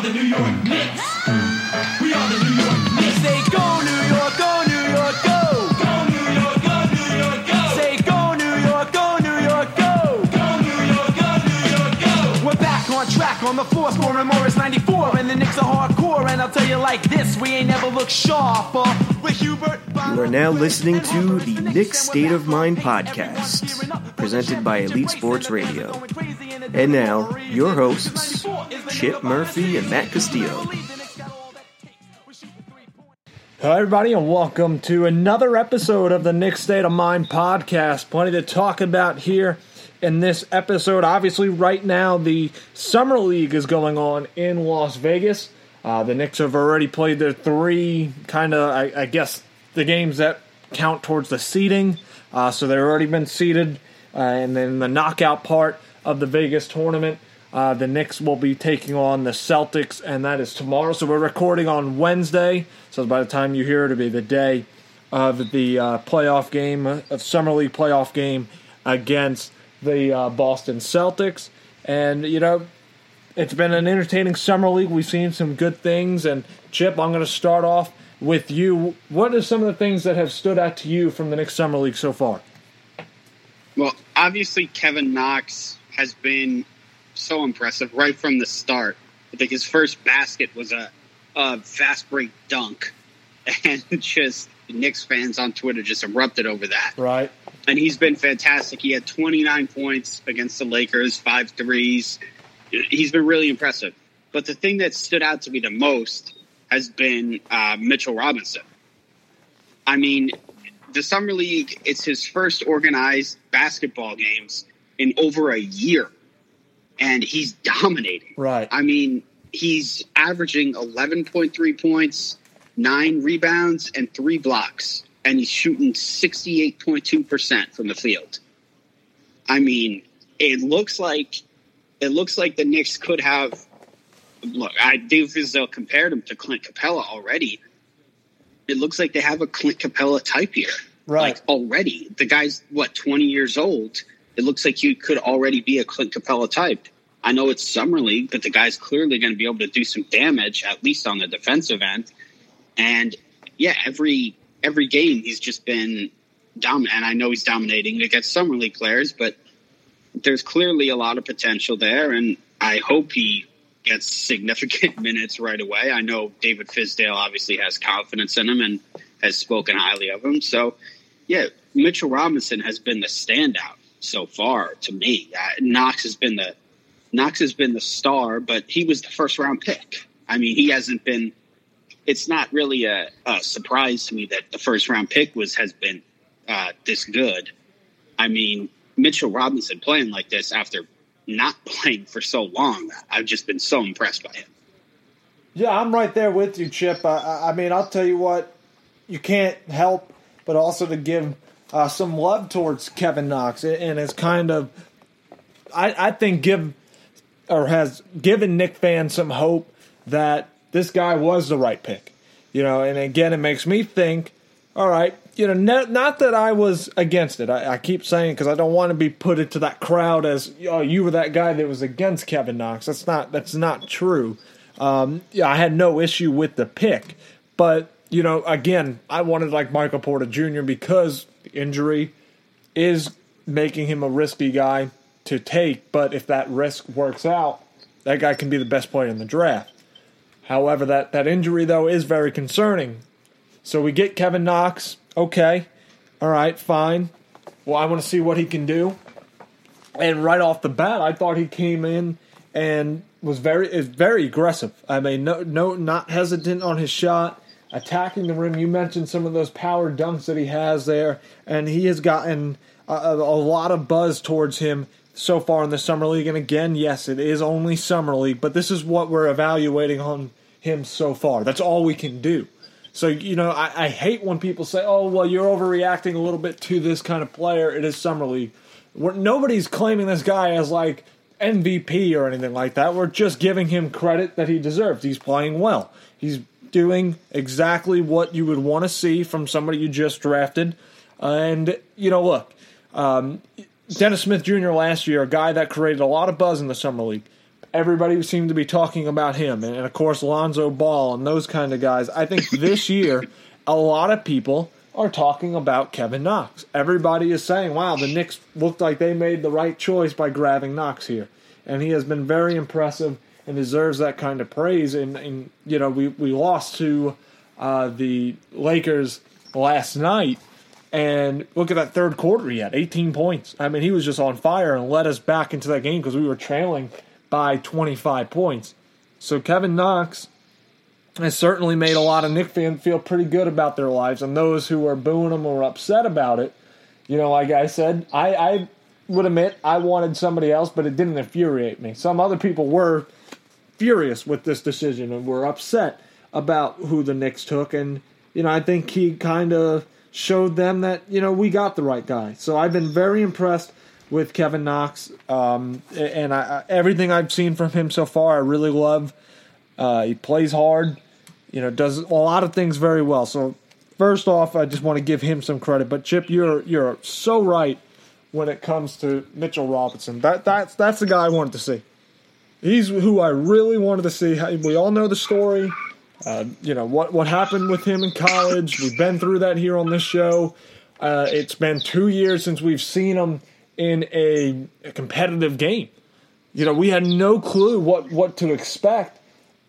are the New York Knicks. We are the New York Knicks. Say go New York, go New York, go. Go New York, go New York, go. Say go New York, go New York, go. Go New York, go New York, go. We're back on track on the floor, scoring Morris 94, and the Knicks are hardcore. And I'll tell you like this, we ain't never looked sharper. Uh, with Hubert, You are now listening to the Knicks State of Mind podcast, presented by Elite Sports Radio. And now, your hosts, Chip Murphy and Matt Castillo. Hello, everybody, and welcome to another episode of the Knicks State of Mind podcast. Plenty to talk about here in this episode. Obviously, right now, the Summer League is going on in Las Vegas. Uh, the Knicks have already played their three, kind of, I, I, guess, the games that count towards the seeding. Uh, so they've already been seeded. Uh, and then the knockout part of the Vegas tournament. Uh, the Knicks will be taking on the Celtics, and that is tomorrow. So we're recording on Wednesday. So by the time you hear it, it'll be the day of the uh, playoff game, uh, of Summer League playoff game against the uh, Boston Celtics. And, you know, it's been an entertaining Summer League. We've seen some good things. And, Chip, I'm going to start off with you. What are some of the things that have stood out to you from the Knicks Summer League so far? Well, obviously, Kevin Knox has been so impressive right from the start. I think his first basket was a, a fast break dunk, and just Knicks fans on Twitter just erupted over that. Right. And he's been fantastic. He had 29 points against the Lakers, five threes. He's been really impressive. But the thing that stood out to me the most has been uh, Mitchell Robinson. I mean, the Summer League, it's his first organized basketball games in over a year and he's dominating. Right. I mean, he's averaging 11.3 points, nine rebounds, and three blocks, and he's shooting 68.2% from the field. I mean, it looks like it looks like the Knicks could have. Look, I do Fizdale compared him to Clint Capela already. It looks like they have a Clint Capela type here, right? Like already, the guy's what 20 years old it looks like you could already be a Clint Capela type. I know it's summer league, but the guy's clearly going to be able to do some damage, at least on the defensive end. And yeah, every every game he's just been dominant. And I know he's dominating against summer league players, but there's clearly a lot of potential there. And I hope he gets significant minutes right away. I know David Fizdale obviously has confidence in him and has spoken highly of him. So yeah, Mitchell Robinson has been the standout so far to me. Uh, Knox has been the Knox has been the star, but he was the first round pick. I mean, he hasn't been. It's not really a, a surprise to me that the first round pick was has been uh, this good. I mean, Mitchell Robinson playing like this after not playing for so long, I've just been so impressed by him. Yeah, I'm right there with you, Chip. I, I mean, I'll tell you what, you can't help but also to give uh, some love towards Kevin Knox, and has kind of, I, I think, give or has given Knick fans some hope that this guy was the right pick. You know, and again, it makes me think, all right, you know, not, not that I was against it. I, I keep saying because I don't want to be put into that crowd as oh, you were that guy that was against Kevin Knox. That's not that's not true. Um, yeah, I had no issue with the pick, but you know, again, I wanted like Michael Porter Jr. because injury is making him a risky guy to take, but if that risk works out, that guy can be the best player in the draft. However, that, that injury, though, is very concerning. So we get Kevin Knox. Okay. All right, fine. Well, I want to see what he can do. And right off the bat, I thought he came in and was very is very aggressive. I mean, no, no, not hesitant on his shot attacking the rim. You mentioned some of those power dunks that he has there, and he has gotten a, a, lot of buzz towards him so far in the summer league. And again, yes, it is only summer league, but this is what we're evaluating on him so far. That's all we can do. So you know, I, I hate when people say, "Oh, well, you're overreacting a little bit to this kind of player." It is summer league. We're, nobody's claiming this guy as like MVP or anything like that. We're just giving him credit that he deserves. He's playing well. He's doing exactly what you would want to see from somebody you just drafted. And, you know, look, um, Dennis Smith Jr. last year, a guy that created a lot of buzz in the Summer League. everybody seemed to be talking about him, and, and of course Lonzo Ball and those kind of guys. I think this year, a lot of people are talking about Kevin Knox. Everybody is saying, "Wow, the Knicks looked like they made the right choice by grabbing Knox here," and he has been very impressive and deserves that kind of praise. And, and you know, we we lost to uh, the Lakers last night. And look at that third quarter, he had 18 points. I mean, he was just on fire and led us back into that game because we were trailing by 25 points. So Kevin Knox has certainly made a lot of Knick fans feel pretty good about their lives, and those who are booing him or upset about it, you know, like I said, I, I would admit I wanted somebody else, but it didn't infuriate me. Some other people were furious with this decision and were upset about who the Knicks took, and you know, I think he kind of showed them that you know we got the right guy. So I've been very impressed with Kevin Knox, um, and I, everything I've seen from him so far, I really love. Uh, he plays hard, you know, does a lot of things very well. So first off, I just want to give him some credit. But Chip, you're you're so right when it comes to Mitchell Robinson. That that's that's the guy I wanted to see. He's who I really wanted to see. We all know the story. Uh, you know what what happened with him in college. We've been through that here on this show. Uh, it's been two years since we've seen him in a, a competitive game. You know, we had no clue what what to expect.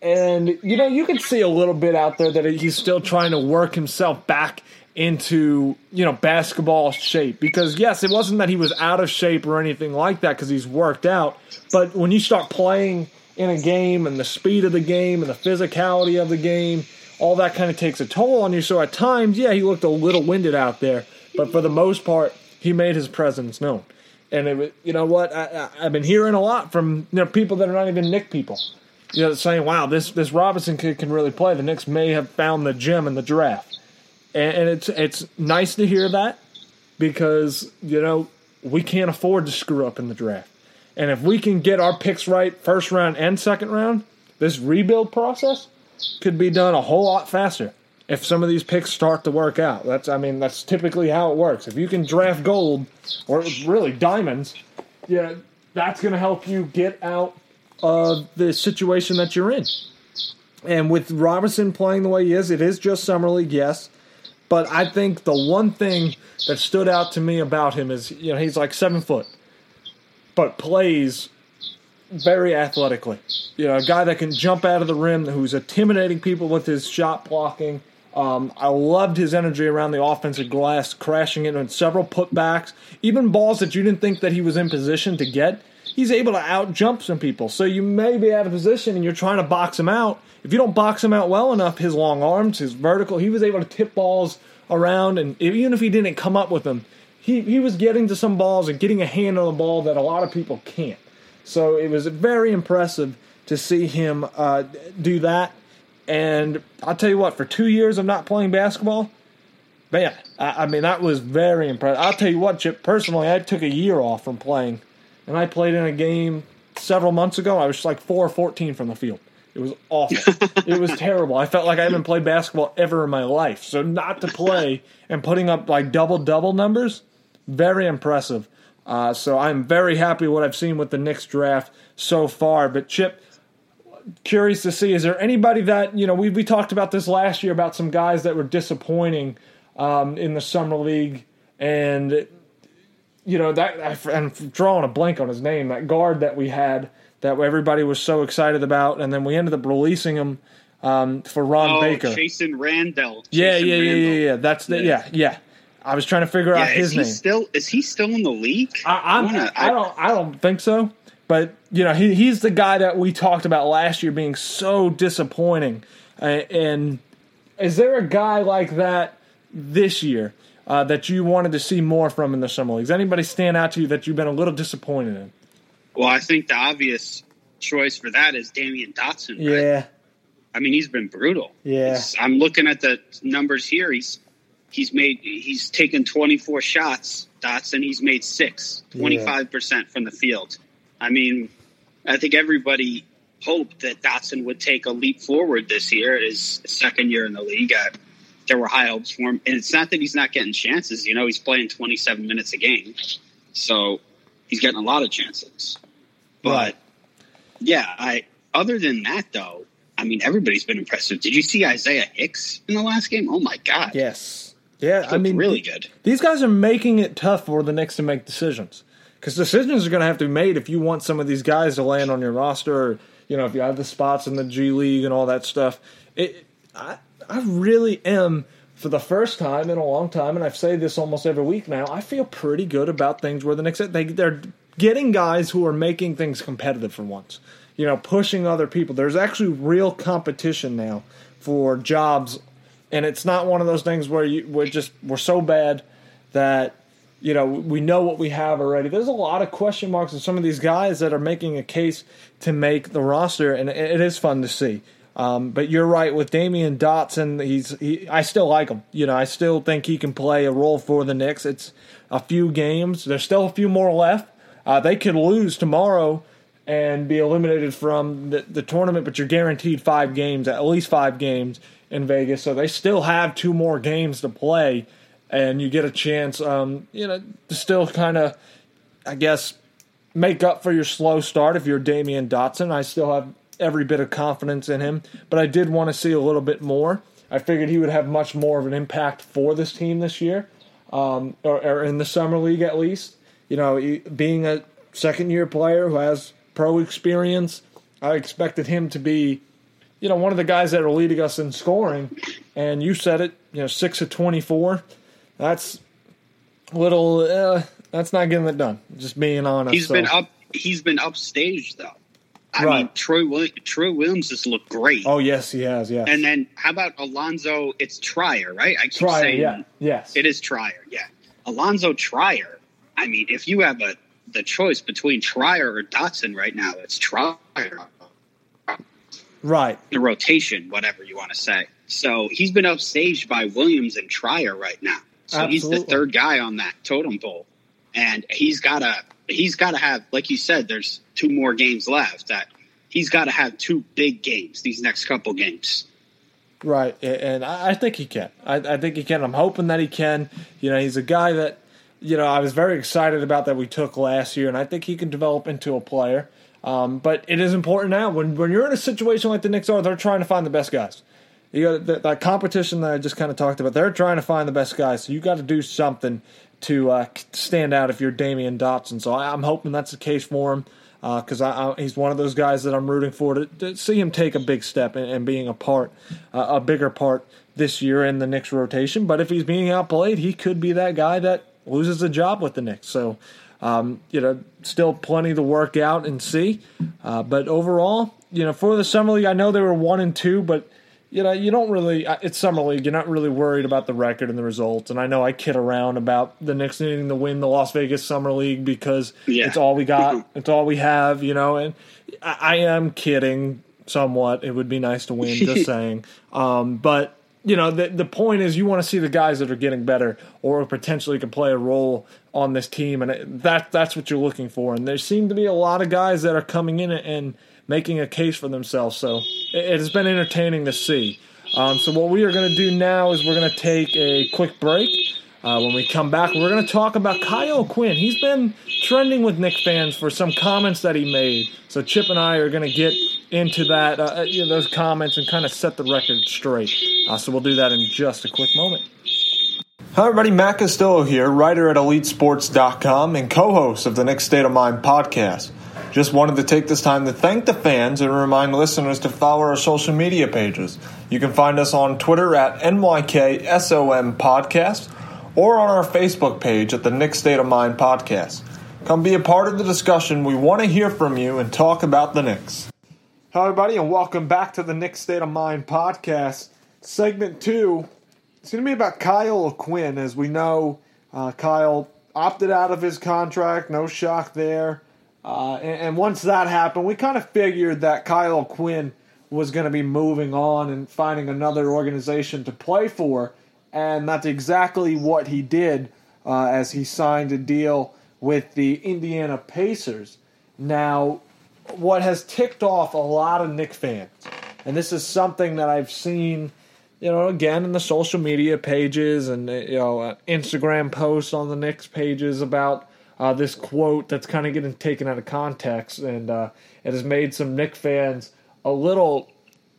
And you know, you can see a little bit out there that he's still trying to work himself back into you know basketball shape because yes, it wasn't that he was out of shape or anything like that because he's worked out, but when you start playing in a game and the speed of the game and the physicality of the game, all that kind of takes a toll on you. So at times, yeah, he looked a little winded out there, but for the most part, he made his presence known. And it, was, you know what? I, have been hearing a lot from you know people that are not even Knick people, you know, saying, "Wow, this this Robinson kid can really play." The Knicks may have found the gem in the draft, and, and it's it's nice to hear that because you know we can't afford to screw up in the draft. And if we can get our picks right first round and second round, this rebuild process could be done a whole lot faster if some of these picks start to work out. That's I mean that's typically how it works. If you can draft gold or really diamonds, yeah, that's going to help you get out of the situation that you're in. And with Robinson playing the way he is, it is just summer league, yes. But I think the one thing that stood out to me about him is, you know, he's like seven foot, but plays very athletically. You know, a guy that can jump out of the rim, who's intimidating people with his shot blocking. Um, I loved his energy around the offensive glass, crashing it on several putbacks, even balls that you didn't think that he was in position to get. He's able to out jump some people. So you may be out of position and you're trying to box him out. If you don't box him out well enough, his long arms, his vertical, he was able to tip balls around, and even if he didn't come up with them, he, he was getting to some balls and getting a hand on the ball that a lot of people can't. So it was very impressive to see him uh, do that. And I'll tell you what, for two years of not playing basketball, man, I, I mean, that was very impressive. I'll tell you what, Chip, personally, I took a year off from playing, and I played in a game several months ago. I was like 4 or 14 from the field. It was awful. it was terrible. I felt like I haven't played basketball ever in my life. So not to play and putting up like double double numbers, very impressive. Uh, so I'm very happy what I've seen with the Knicks draft so far. But Chip, curious to see is there anybody that you know we we talked about this last year about some guys that were disappointing um, in the summer league and you know that I, I'm drawing a blank on his name that guard that we had that everybody was so excited about and then we ended up releasing him um, for Ron oh, Baker. Chasson Randle. yeah, Chasson yeah, yeah, Randle. yeah, yeah. That's the yeah, yeah. I was trying to figure Yeah, out his is he name. still is he still in the league? I, I'm, wanna- I, don't. I don't think so. But you know, he, he's the guy that we talked about last year being so disappointing. Uh, and is there a guy like that this year uh, that you wanted to see more from in the summer leagues? Anybody stand out to you that you've been a little disappointed in? Well, I think the obvious choice for that is Damyean Dotson. right? Yeah, I mean, he's been brutal. Yeah. He's- I'm looking at the numbers here. He's he's made he's taken 24 shots, Dotson. He's made six, 25 percent from the field. I mean, I think everybody hoped that Dotson would take a leap forward this year. His second year in the league, uh, there were high hopes for him, and it's not that he's not getting chances. You know, he's playing 27 minutes a game, so he's getting a lot of chances. But Yeah, I. Other than that, though, I mean, everybody's been impressive. Did you see Isaiah Hicks in the last game? Oh my god! Yes. Yeah, I mean, really good. These guys are making it tough for the Knicks to make decisions because decisions are going to have to be made if you want some of these guys to land on your roster. Or, you know, if you have the spots in the G League and all that stuff. It, I, I really am for the first time in a long time, and I've said this almost every week now. I feel pretty good about things where the Knicks they they're getting guys who are making things competitive for once. You know, pushing other people. There's actually real competition now for jobs and it's not one of those things where you we're just we're so bad that you know we know what we have already. There's a lot of question marks in some of these guys that are making a case to make the roster, and it is fun to see. Um, but you're right with Damyean Dotson. He's he, I still like him. You know, I still think he can play a role for the Knicks. It's a few games. There's still a few more left. Uh, they could lose tomorrow and be eliminated from the, the tournament, but you're guaranteed five games, at least five games in Vegas. So they still have two more games to play, and you get a chance, um, you know, to still kind of, I guess, make up for your slow start if you're Damyean Dotson. I still have every bit of confidence in him, but I did want to see a little bit more. I figured he would have much more of an impact for this team this year, um, or, or in the summer league at least. You know, being a second year player who has pro experience, I expected him to be, you know, one of the guys that are leading us in scoring. And you said it, you know, six of twenty four. That's a little. Uh, that's not getting it done. Just being honest. He's So- been up. He's been upstaged though. I Right. mean, Troy Will- Troy Williams has looked great. Oh yes, he has. Yes. And then how about Allonzo? It's Trier, right? I keep it. saying Yeah. Yes. it is Trier. Yeah, Allonzo Trier. I mean, if you have a the choice between Trier or Dotson right now, it's Trier. Right. The rotation, whatever you want to say. So he's been upstaged by Williams and Trier right now. So he's the third guy on that totem pole, and he's gotta he's gotta have like you said. There's two more games left. That he's got to have two big games these next couple games. Right, and I think he can. I, think he can. I'm hoping that he can. You know, he's a guy that, you know, I was very excited about that we took last year, and I think he can develop into a player. Um, but it is important now when when you're in a situation like the Knicks are, they're trying to find the best guys. You got that, that competition that I just kind of talked about. They're trying to find the best guys, so you got to do something to uh, stand out if you're Damyean Dotson. So I, I'm hoping that's the case for him because I, he's one of those guys that I'm rooting for to, to see him take a big step and, and being a part, uh, a bigger part this year in the Knicks rotation. But if he's being outplayed, he could be that guy that loses a job with the Knicks. So, um, you know, still plenty to work out and see. Uh, but overall, you know, for the summer league, I know they were one and two, but you know, you don't really. It's summer league. You're not really worried about the record and the results. And I know I kid around about the Knicks needing to win the Las Vegas Summer League because Yeah. it's all we got. it's all we have. You know, and I, I am kidding somewhat. It would be nice to win. Just saying. Um, but you know, the the point is, you want to see the guys that are getting better or potentially can play a role on this team, and it, that that's what you're looking for. And there seem to be a lot of guys that are coming in and making a case for themselves. So it, has been entertaining to see. Um, so what we are going to do now is we're going to take a quick break. Uh, when we come back, we're going to talk about Kyle Quinn. He's been trending with Knick fans for some comments that he made. So Chip and I are going to get into that, uh, you know, those comments and kind of set the record straight. Uh, so we'll do that in just a quick moment. Hi, everybody. Matt Castillo here, writer at EliteSports.com and co host of the Knick State of Mind podcast. Just wanted to take this time to thank the fans and remind listeners to follow our social media pages. You can find us on Twitter at NYKSOM Podcast or on our Facebook page at the Knick State of Mind podcast. Come be a part of the discussion. We want to hear from you and talk about the Knicks. Hello, everybody, and welcome back to the Knick State of Mind podcast. Segment two it's going to be about Kyle Quinn. As we know, uh, Kyle opted out of his contract. No shock there. Uh, and, and once that happened, we kind of figured that Kyle Quinn was going to be moving on and finding another organization to play for. And that's exactly what he did uh, as he signed a deal with the Indiana Pacers. Now, what has ticked off a lot of Knick fans, and this is something that I've seen you know, again in the social media pages and you know uh, Instagram posts on the Knicks pages about uh, this quote that's kind of getting taken out of context, and uh, it has made some Knick fans a little,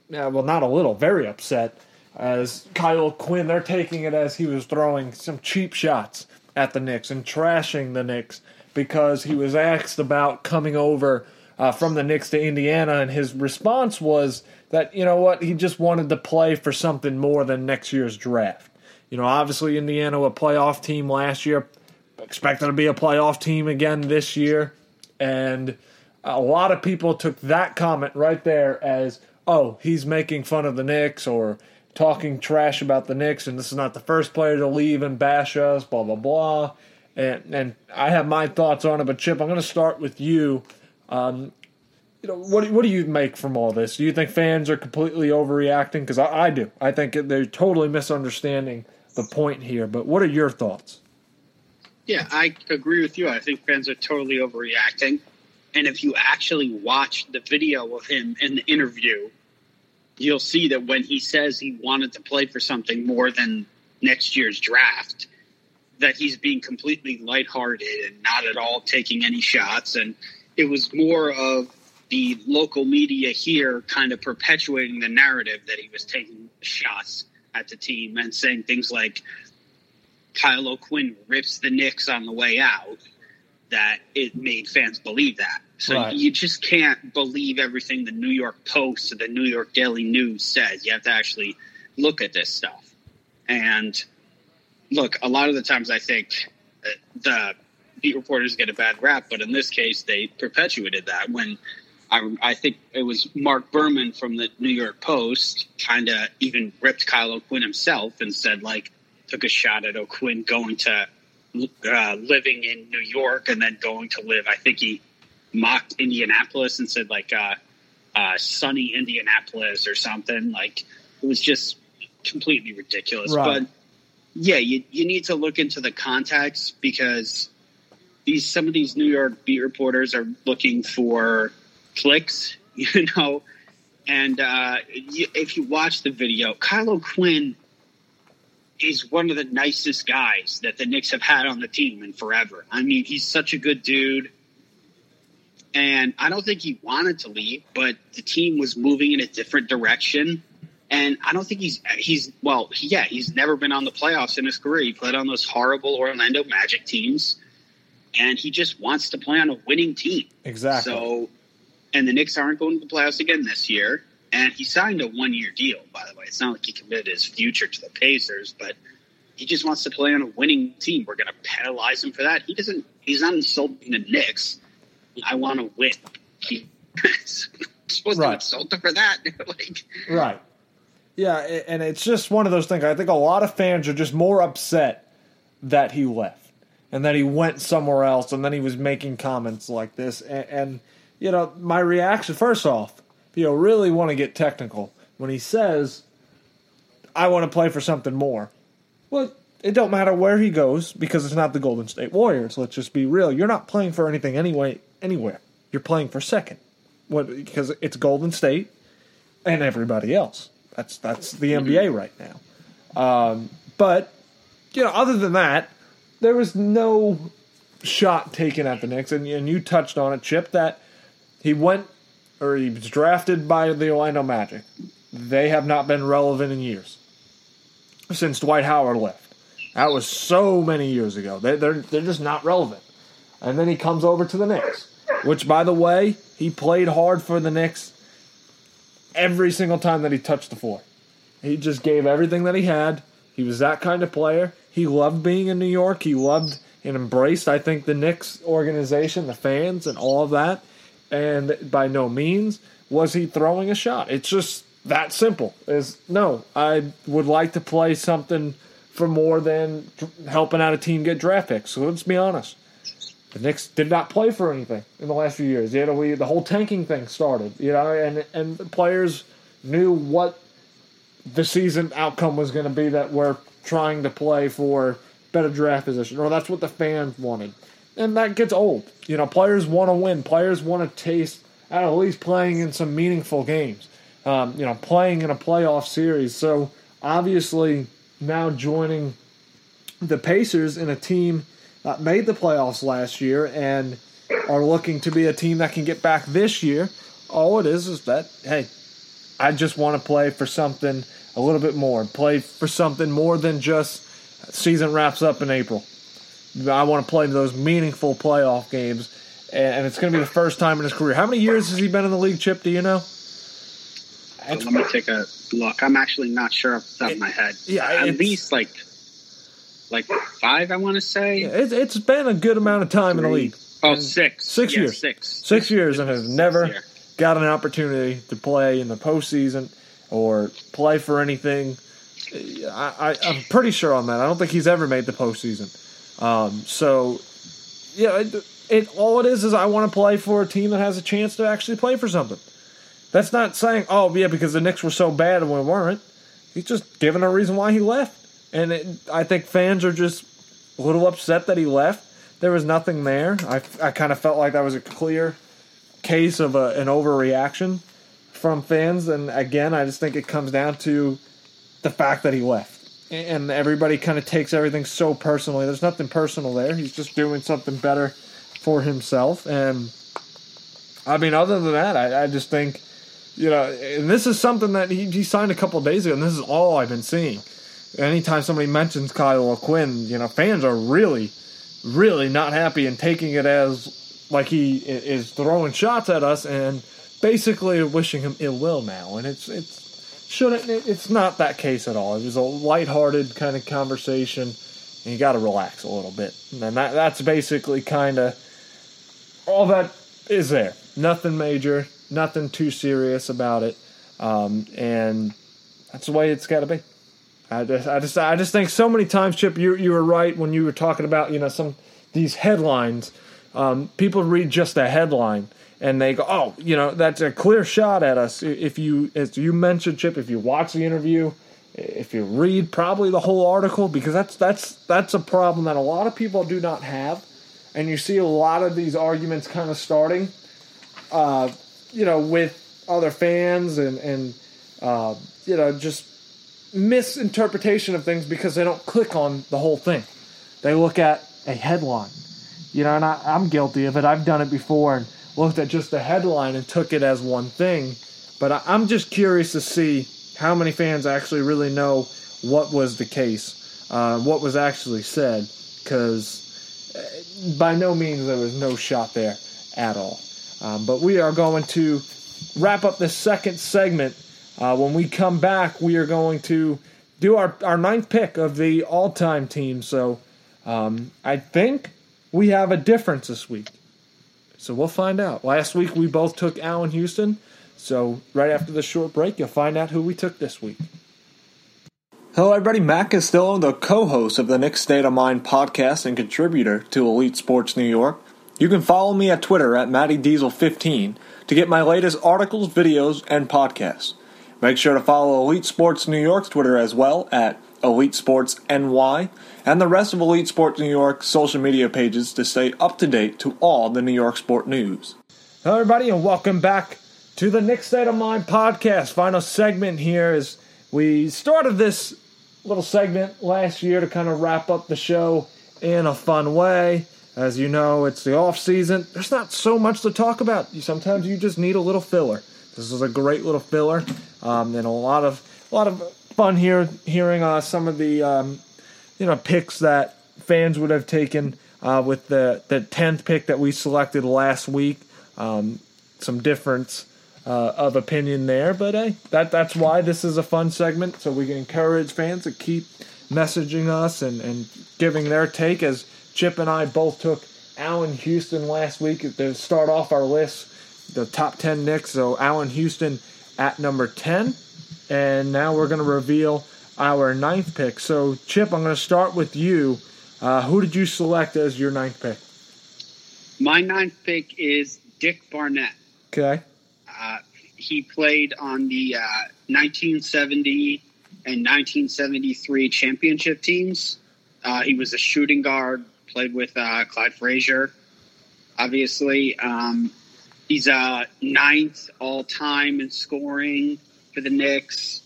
yeah, well, not a little, very upset. As Kyle Quinn, they're taking it as he was throwing some cheap shots at the Knicks and trashing the Knicks because he was asked about coming over uh, from the Knicks to Indiana, and his response was that you know what he just wanted to play for something more than next year's draft. You know, obviously Indiana a playoff team last year, expected to be a playoff team again this year, and a lot of people took that comment right there as oh he's making fun of the Knicks or talking trash about the Knicks, and this is not the first player to leave and bash us, blah blah blah. And and I have my thoughts on it, but Chip, I'm going to start with you. Um, you know, what what do you make from all this? Do you think fans are completely overreacting? Because I, I do. I think they're totally misunderstanding the point here. But what are your thoughts? Yeah, I agree with you. I think fans are totally overreacting. And if you actually watch the video of him in the interview, you'll see that when he says he wanted to play for something more than next year's draft, that he's being completely lighthearted and not at all taking any shots. And it was more of the local media here kind of perpetuating the narrative that he was taking shots at the team and saying things like Kyle O'Quinn rips the Knicks on the way out, that it made fans believe that. So Right. you just can't believe everything the New York Post or the New York Daily News says. You have to actually look at this stuff. And look, a lot of the times I think uh, the beat reporters get a bad rap, but in this case, they perpetuated that when I, I think it was Marc Berman from the New York Post kind of even ripped Kyle O'Quinn himself and said, like, took a shot at O'Quinn going to uh, living in New York and then going to live. I think he mocked Indianapolis and said, like, uh, uh, sunny Indianapolis or something. Like, it was just completely ridiculous. Right. But yeah, you, you need to look into the context because these some of these New York beat reporters are looking for clicks, you know. And uh, if you watch the video, Kyle O'Quinn is one of the nicest guys that the Knicks have had on the team in forever. I mean, he's such a good dude. And I don't think he wanted to leave, but the team was moving in a different direction. And I don't think he's he's well, yeah, he's never been on the playoffs in his career. He played on those horrible Orlando Magic teams, and he just wants to play on a winning team. Exactly. So, and the Knicks aren't going to the playoffs again this year. And he signed a one year deal, by the way. It's not like he committed his future to the Pacers, but he just wants to play on a winning team. We're going to penalize him for that. He doesn't. He's not insulting the Knicks. I want to win. He, supposed Right. to insult him for that? like, Right. Yeah, and it's just one of those things. I think a lot of fans are just more upset that he left and that he went somewhere else and then he was making comments like this. And, and you know, my reaction, first off, you really want to get technical, when he says, I want to play for something more, well, it don't matter where he goes because it's not the Golden State Warriors. Let's just be real. You're not playing for anything anyway, anywhere. You're playing for second. What, because it's Golden State and everybody else. That's that's the NBA right now. Um, but you know, other than that, there was no shot taken at the Knicks, and, and you touched on it, Chip, that he went or he was drafted by the Orlando Magic. They have not been relevant in years since Dwight Howard left. That was so many years ago. They, they're they're just not relevant. And then he comes over to the Knicks, which, by the way, he played hard for the Knicks every single time that he touched the floor. He just gave everything that he had. He was that kind of player. He loved being in New York. He loved and embraced, I think, the Knicks organization, the fans, and all of that. And by no means was he throwing a shot. It's just that simple. Is no, I would like to play something for more than helping out a team get draft picks. So let's be honest. The Knicks did not play for anything in the last few years. You know, we the whole tanking thing started. You know, and and players knew what the season outcome was going to be that we're trying to play for better draft position, or that's what the fans wanted, and that gets old. You know, players want to win. Players want to taste at least playing in some meaningful games. Um, you know, playing in a playoff series. So obviously now joining the Pacers in a team that made the playoffs last year and are looking to be a team that can get back this year. All it is is that hey, I just want to play for something a little bit more, play for something more than just season wraps up in April. I want to play those meaningful playoff games, and it's going to be the first time in his career. How many years has he been in the league, Chip? Do you know? So let me take a look. I'm actually not sure off the top of my head. Yeah, at least like like five. I want to say. It's, it's been a good amount of time in the league. Oh, six. Six Yeah, years. Six. Six years and has never Yeah. got an opportunity to play in the postseason or play for anything. I, I, I'm pretty sure on that. I don't think he's ever made the postseason. Um, so, yeah, it, it all it is is I want to play for a team that has a chance to actually play for something. That's not saying, oh yeah, because the Knicks were so bad and we weren't. He's just giving a reason why he left, and it, I think fans are just a little upset that he left. There was nothing there. I, I kind of felt like that was a clear case of a, an overreaction from fans, and again, I just think it comes down to the fact that he left. And everybody kind of takes everything so personally. There's nothing personal there. He's just doing something better for himself. And I mean, other than that, I, I just think, you know, and this is something that he, he signed a couple days ago, and this is all I've been seeing. Anytime somebody mentions Kyle Quinn, you know, fans are really, really not happy and taking it as like he is throwing shots at us and basically wishing him ill will now. And it's it's shouldn't it- it's not that case at all. It was a lighthearted kind of conversation, and you got to relax a little bit. And that that's basically kind of all that is there. Nothing major, nothing too serious about it, um, and that's the way it's got to be. I just, I just, I just think so many times, Chip, you you were right when you were talking about you know some these headlines. Um, people read just a headline and they go, "Oh, you know, that's a clear shot at us." If you, as you mentioned, Chip, if you watch the interview, if you read probably the whole article, because that's that's that's a problem that a lot of people do not have, and you see a lot of these arguments kind of starting, uh, you know, with other fans and and uh, you know just misinterpretation of things because they don't click on the whole thing. They look at a headline, you know, and I, I'm guilty of it. I've done it before and looked at just the headline and took it as one thing. But I, I'm just curious to see how many fans actually really know what was the case, uh, what was actually said, because by no means there was no shot there at all. Um, but we are going to wrap up the second segment. Uh, when we come back, we are going to do our, our ninth pick of the all time team. So um, I think we have a difference this week. So we'll find out. Last week we both took Allan Houston. So right after the short break, you'll find out who we took this week. Hello, everybody. Matt Castillo, the co host of the Knick State of Mind podcast and contributor to Elite Sports New York. You can follow me at Twitter at MattyDiesel15 to get my latest articles, videos, and podcasts. Make sure to follow Elite Sports New York's Twitter as well at Elite Sports NY and the rest of Elite Sports New York's social media pages to stay up to date to all the New York sport news. Hello, everybody, and welcome back to the Knick State of Mind podcast. Final segment here is we started this little segment last year to kind of wrap up the show in a fun way. As you know, it's the off season. There's not so much to talk about. You- Sometimes you just need a little filler. This is a great little filler, um, and a lot of a lot of fun here hearing uh, some of the um, you know picks that fans would have taken uh, with the the tenth pick that we selected last week. Um, some difference uh, of opinion there, but hey, that that's why this is a fun segment, so we can encourage fans to keep messaging us and and giving their take. As Chip and I both took Allan Houston last week to start off our list, the top ten Knicks. So Allan Houston at number ten, and now we're going to reveal our ninth pick. So Chip, I'm going to start with you. Uh, who did you select as your ninth pick? My ninth pick is Dick Barnett. Okay. Uh, he played on the uh, 1970 and 1973 championship teams. Uh, he was a shooting guard, played with uh, Clyde Frazier, obviously. Um, he's uh, ninth all time in scoring for the Knicks.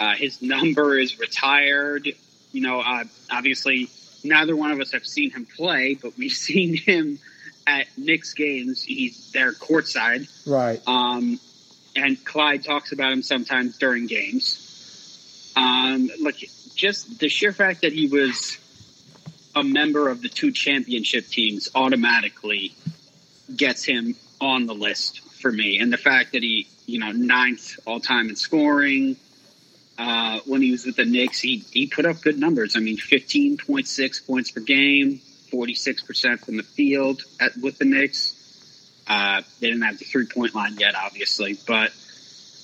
Uh, his number is retired. You know, uh, obviously, neither one of us have seen him play, but we've seen him at Knicks games. He's there courtside. Right. Um, and Clyde talks about him sometimes during games. Um, look, just the sheer fact that he was a member of the two championship teams automatically gets him on the list for me. And the fact that he, you know, ninth all time in scoring. Uh, when he was with the Knicks, he, he put up good numbers. I mean, 15.6 points per game, 46% from the field at, with the Knicks. Uh, they didn't have the three point line yet, obviously, but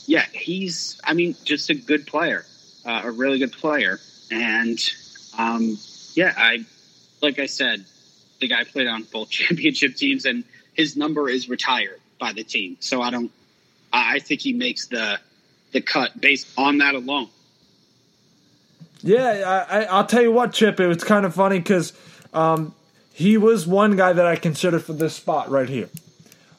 yeah, he's, I mean, just a good player, uh, a really good player. And um, yeah, I, like I said, the guy played on both championship teams and his number is retired by the team. So I don't, I think he makes the, the cut based on that alone. Yeah, I, I'll tell you what, Chip. It was kind of funny because um, he was one guy that I considered for this spot right here.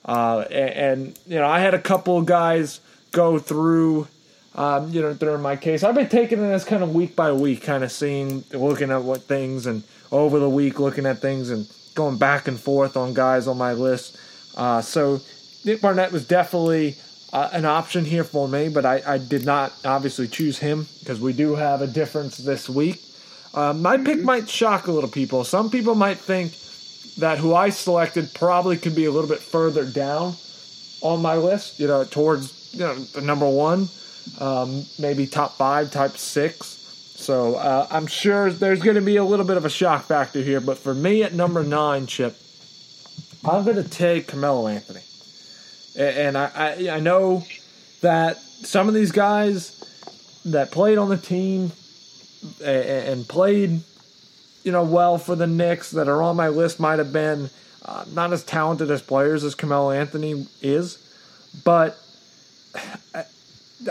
Uh, and, and, you know, I had a couple of guys go through, um, you know, during my case. I've been taking this kind of week by week, kind of seeing, looking at what things, and over the week looking at things and going back and forth on guys on my list. Uh, so Nick Barnett was definitely uh, an option here for me, but I, I did not obviously choose him because we do have a difference this week. Uh, my pick might shock a little people. Some people might think that who I selected probably could be a little bit further down on my list, you know, towards you know the number one, um, maybe top five, top six. So uh, I'm sure there's going to be a little bit of a shock factor here, but for me at number nine, Chip, I'm going to take Carmelo Anthony, and I, I I know that some of these guys that played on the team and played you know, well for the Knicks that are on my list might have been uh, not as talented as players as Carmelo Anthony is, but I,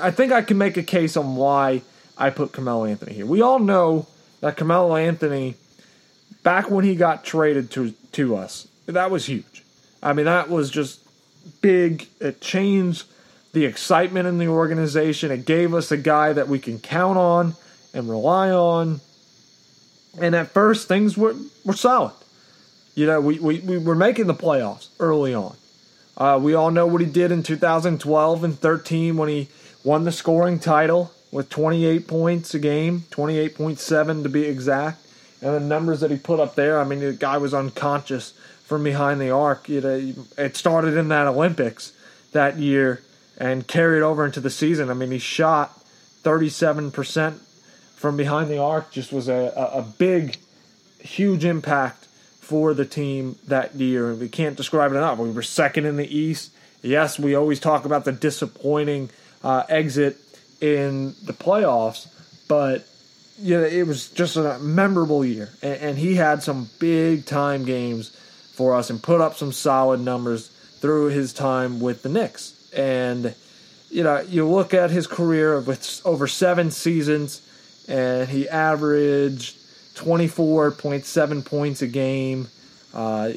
I think I can make a case on why I put Carmelo Anthony here. We all know that Carmelo Anthony, back when he got traded to to us, that was huge. I mean, that was just big. It changed the excitement in the organization. It gave us a guy that we can count on and rely on and at first, things were, were solid. You know, we, we, we were making the playoffs early on. Uh, we all know what he did in 2012 and 13 when he won the scoring title with 28 points a game, 28.7 to be exact. And the numbers that he put up there, I mean, the guy was unconscious from behind the arc. You know, it started in that Olympics that year and carried over into the season. I mean, he shot 37% from behind the arc just was a, a, big, huge impact for the team that year. And we can't describe it enough. We were second in the East. Yes, we always talk about the disappointing uh, exit in the playoffs, but yeah, it was just a memorable year, and, and, he had some big time games for us and put up some solid numbers through his time with the Knicks. And you know, you look at his career with over seven seasons and he averaged 24.7 points a game, uh,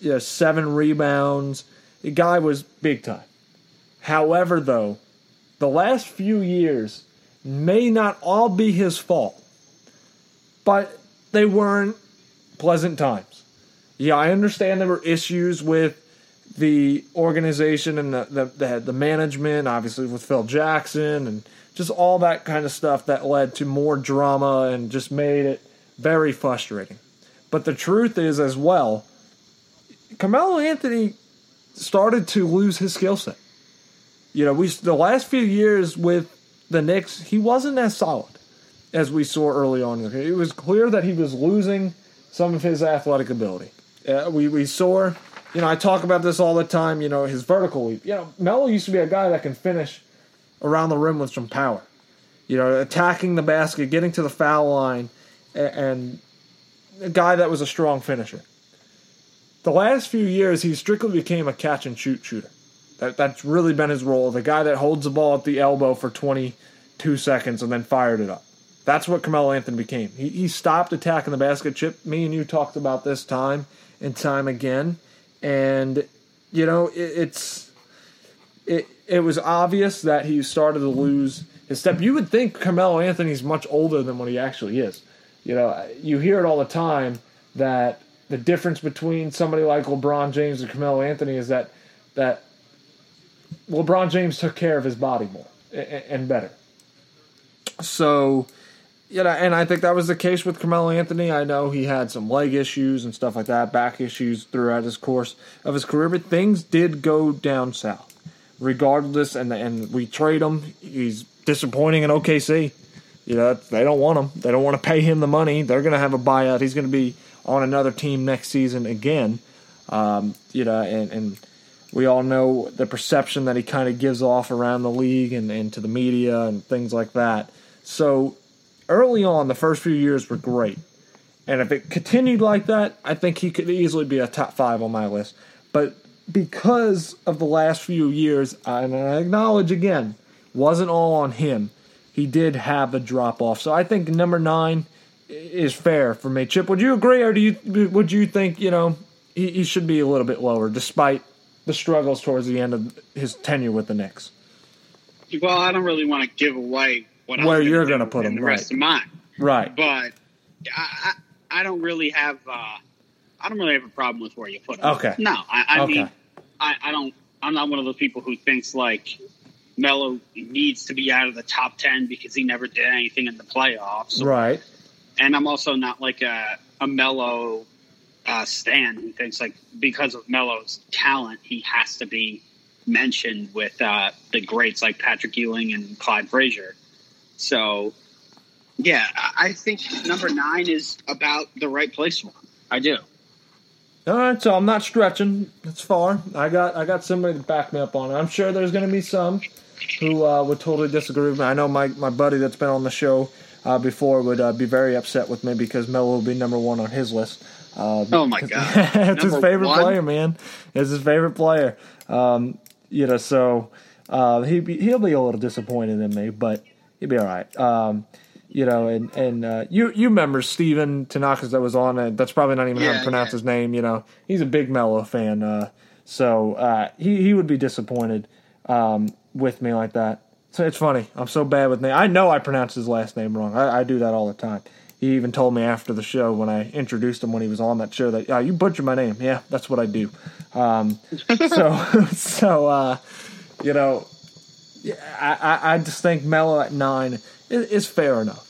you know, seven rebounds. The guy was big time. However, though, the last few years may not all be his fault, but they weren't pleasant times. Yeah, I understand there were issues with the organization and the, the, the, the management, obviously with Phil Jackson and just all that kind of stuff that led to more drama and just made it very frustrating. But the truth is, as well, Carmelo Anthony started to lose his skill set. You know, we the last few years with the Knicks, he wasn't as solid as we saw early on. It was clear that he was losing some of his athletic ability. Uh, we we saw, you know, I talk about this all the time. You know, his vertical. You know, Melo used to be a guy that can finish around the rim with some power. You know, attacking the basket, getting to the foul line, and a guy that was a strong finisher. The last few years, he strictly became a catch and shoot shooter. That, that's really been his role. The guy that holds the ball at the elbow for 22 seconds and then fired it up. That's what Carmelo Anthony became. He, he stopped attacking the basket. Chip, me and you talked about this time and time again. And, you know, it, it's. It, it was obvious that he started to lose his step. You would think Carmelo Anthony's much older than what he actually is. you know, you hear it all the time that the difference between somebody like LeBron James and Carmelo Anthony is that that LeBron James took care of his body more and better. So, you know, and I think that was the case with Carmelo Anthony. I know he had some leg issues and stuff like that, back issues throughout his course of his career, but things did go down south. Regardless, and and we trade him. He's disappointing in OKC. You know, they don't want him. They don't want to pay him the money. They're going to have a buyout. He's going to be on another team next season again. Um, you know, and, and we all know the perception that he kind of gives off around the league and, and to the media and things like that. So early on, the first few years were great. And if it continued like that, I think he could easily be a top five on my list. But because of the last few years, and I acknowledge again, wasn't all on him. He did have a drop off. So I think number nine is fair for me. Chip, would you agree, or do you would you think you know he, he should be a little bit lower, despite the struggles towards the end of his tenure with the Knicks? Well, I don't really want to give away what where you're going to put him, the right? rest of mine, Right. but I, I, I don't really have uh, I don't really have a problem with where you put him. Okay. No, I, I Okay. mean, I, I don't. I'm not one of those people who thinks like Melo needs to be out of the top ten because he never did anything in the playoffs. Right. and I'm also not like a a Melo uh, stan who thinks like because of Melo's talent, he has to be mentioned with uh, the greats like Patrick Ewing and Clyde Frazier. So, yeah, I think number nine is about the right place for him. I do. All right, so I'm not stretching. It's far. I got I got somebody to back me up on it. I'm sure there's going to be some who uh, would totally disagree with me. I know my, my buddy that's been on the show uh, before would uh, be very upset with me because Melo will be number one on his list. Uh, Oh my god, it's his favorite one? player, man. It's his favorite player. Um, you know, so uh, he he'll be a little disappointed in me, but he'll be all right. Um, you know, and and uh, you you remember Steven Tanakas that was on it. That's probably not even how to pronounce yeah. his name. You know, he's a big Melo fan, uh, so uh, he he would be disappointed um, with me like that. So it's funny. I'm so bad with name. I know I pronounce his last name wrong. I, I do that all the time. He even told me after the show when I introduced him when he was on that show that yeah, you butchered my name. Yeah, that's what I do. Um, so so uh, you know, yeah, I, I just think Melo at nine is, is fair enough.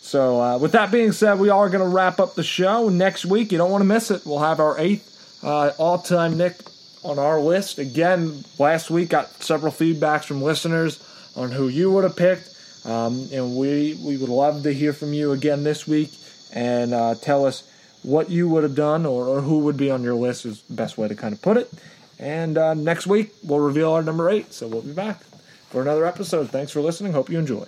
So uh, with that being said, we are going to wrap up the show next week. You don't want to miss it. We'll have our eighth uh, all-time Knick on our list again. Last week got several feedbacks from listeners on who you would have picked, um, and we we would love to hear from you again this week and uh, tell us what you would have done or, or who would be on your list is the best way to kind of put it. And uh, next week we'll reveal our number eight. So we'll be back for another episode. Thanks for listening. Hope you enjoy.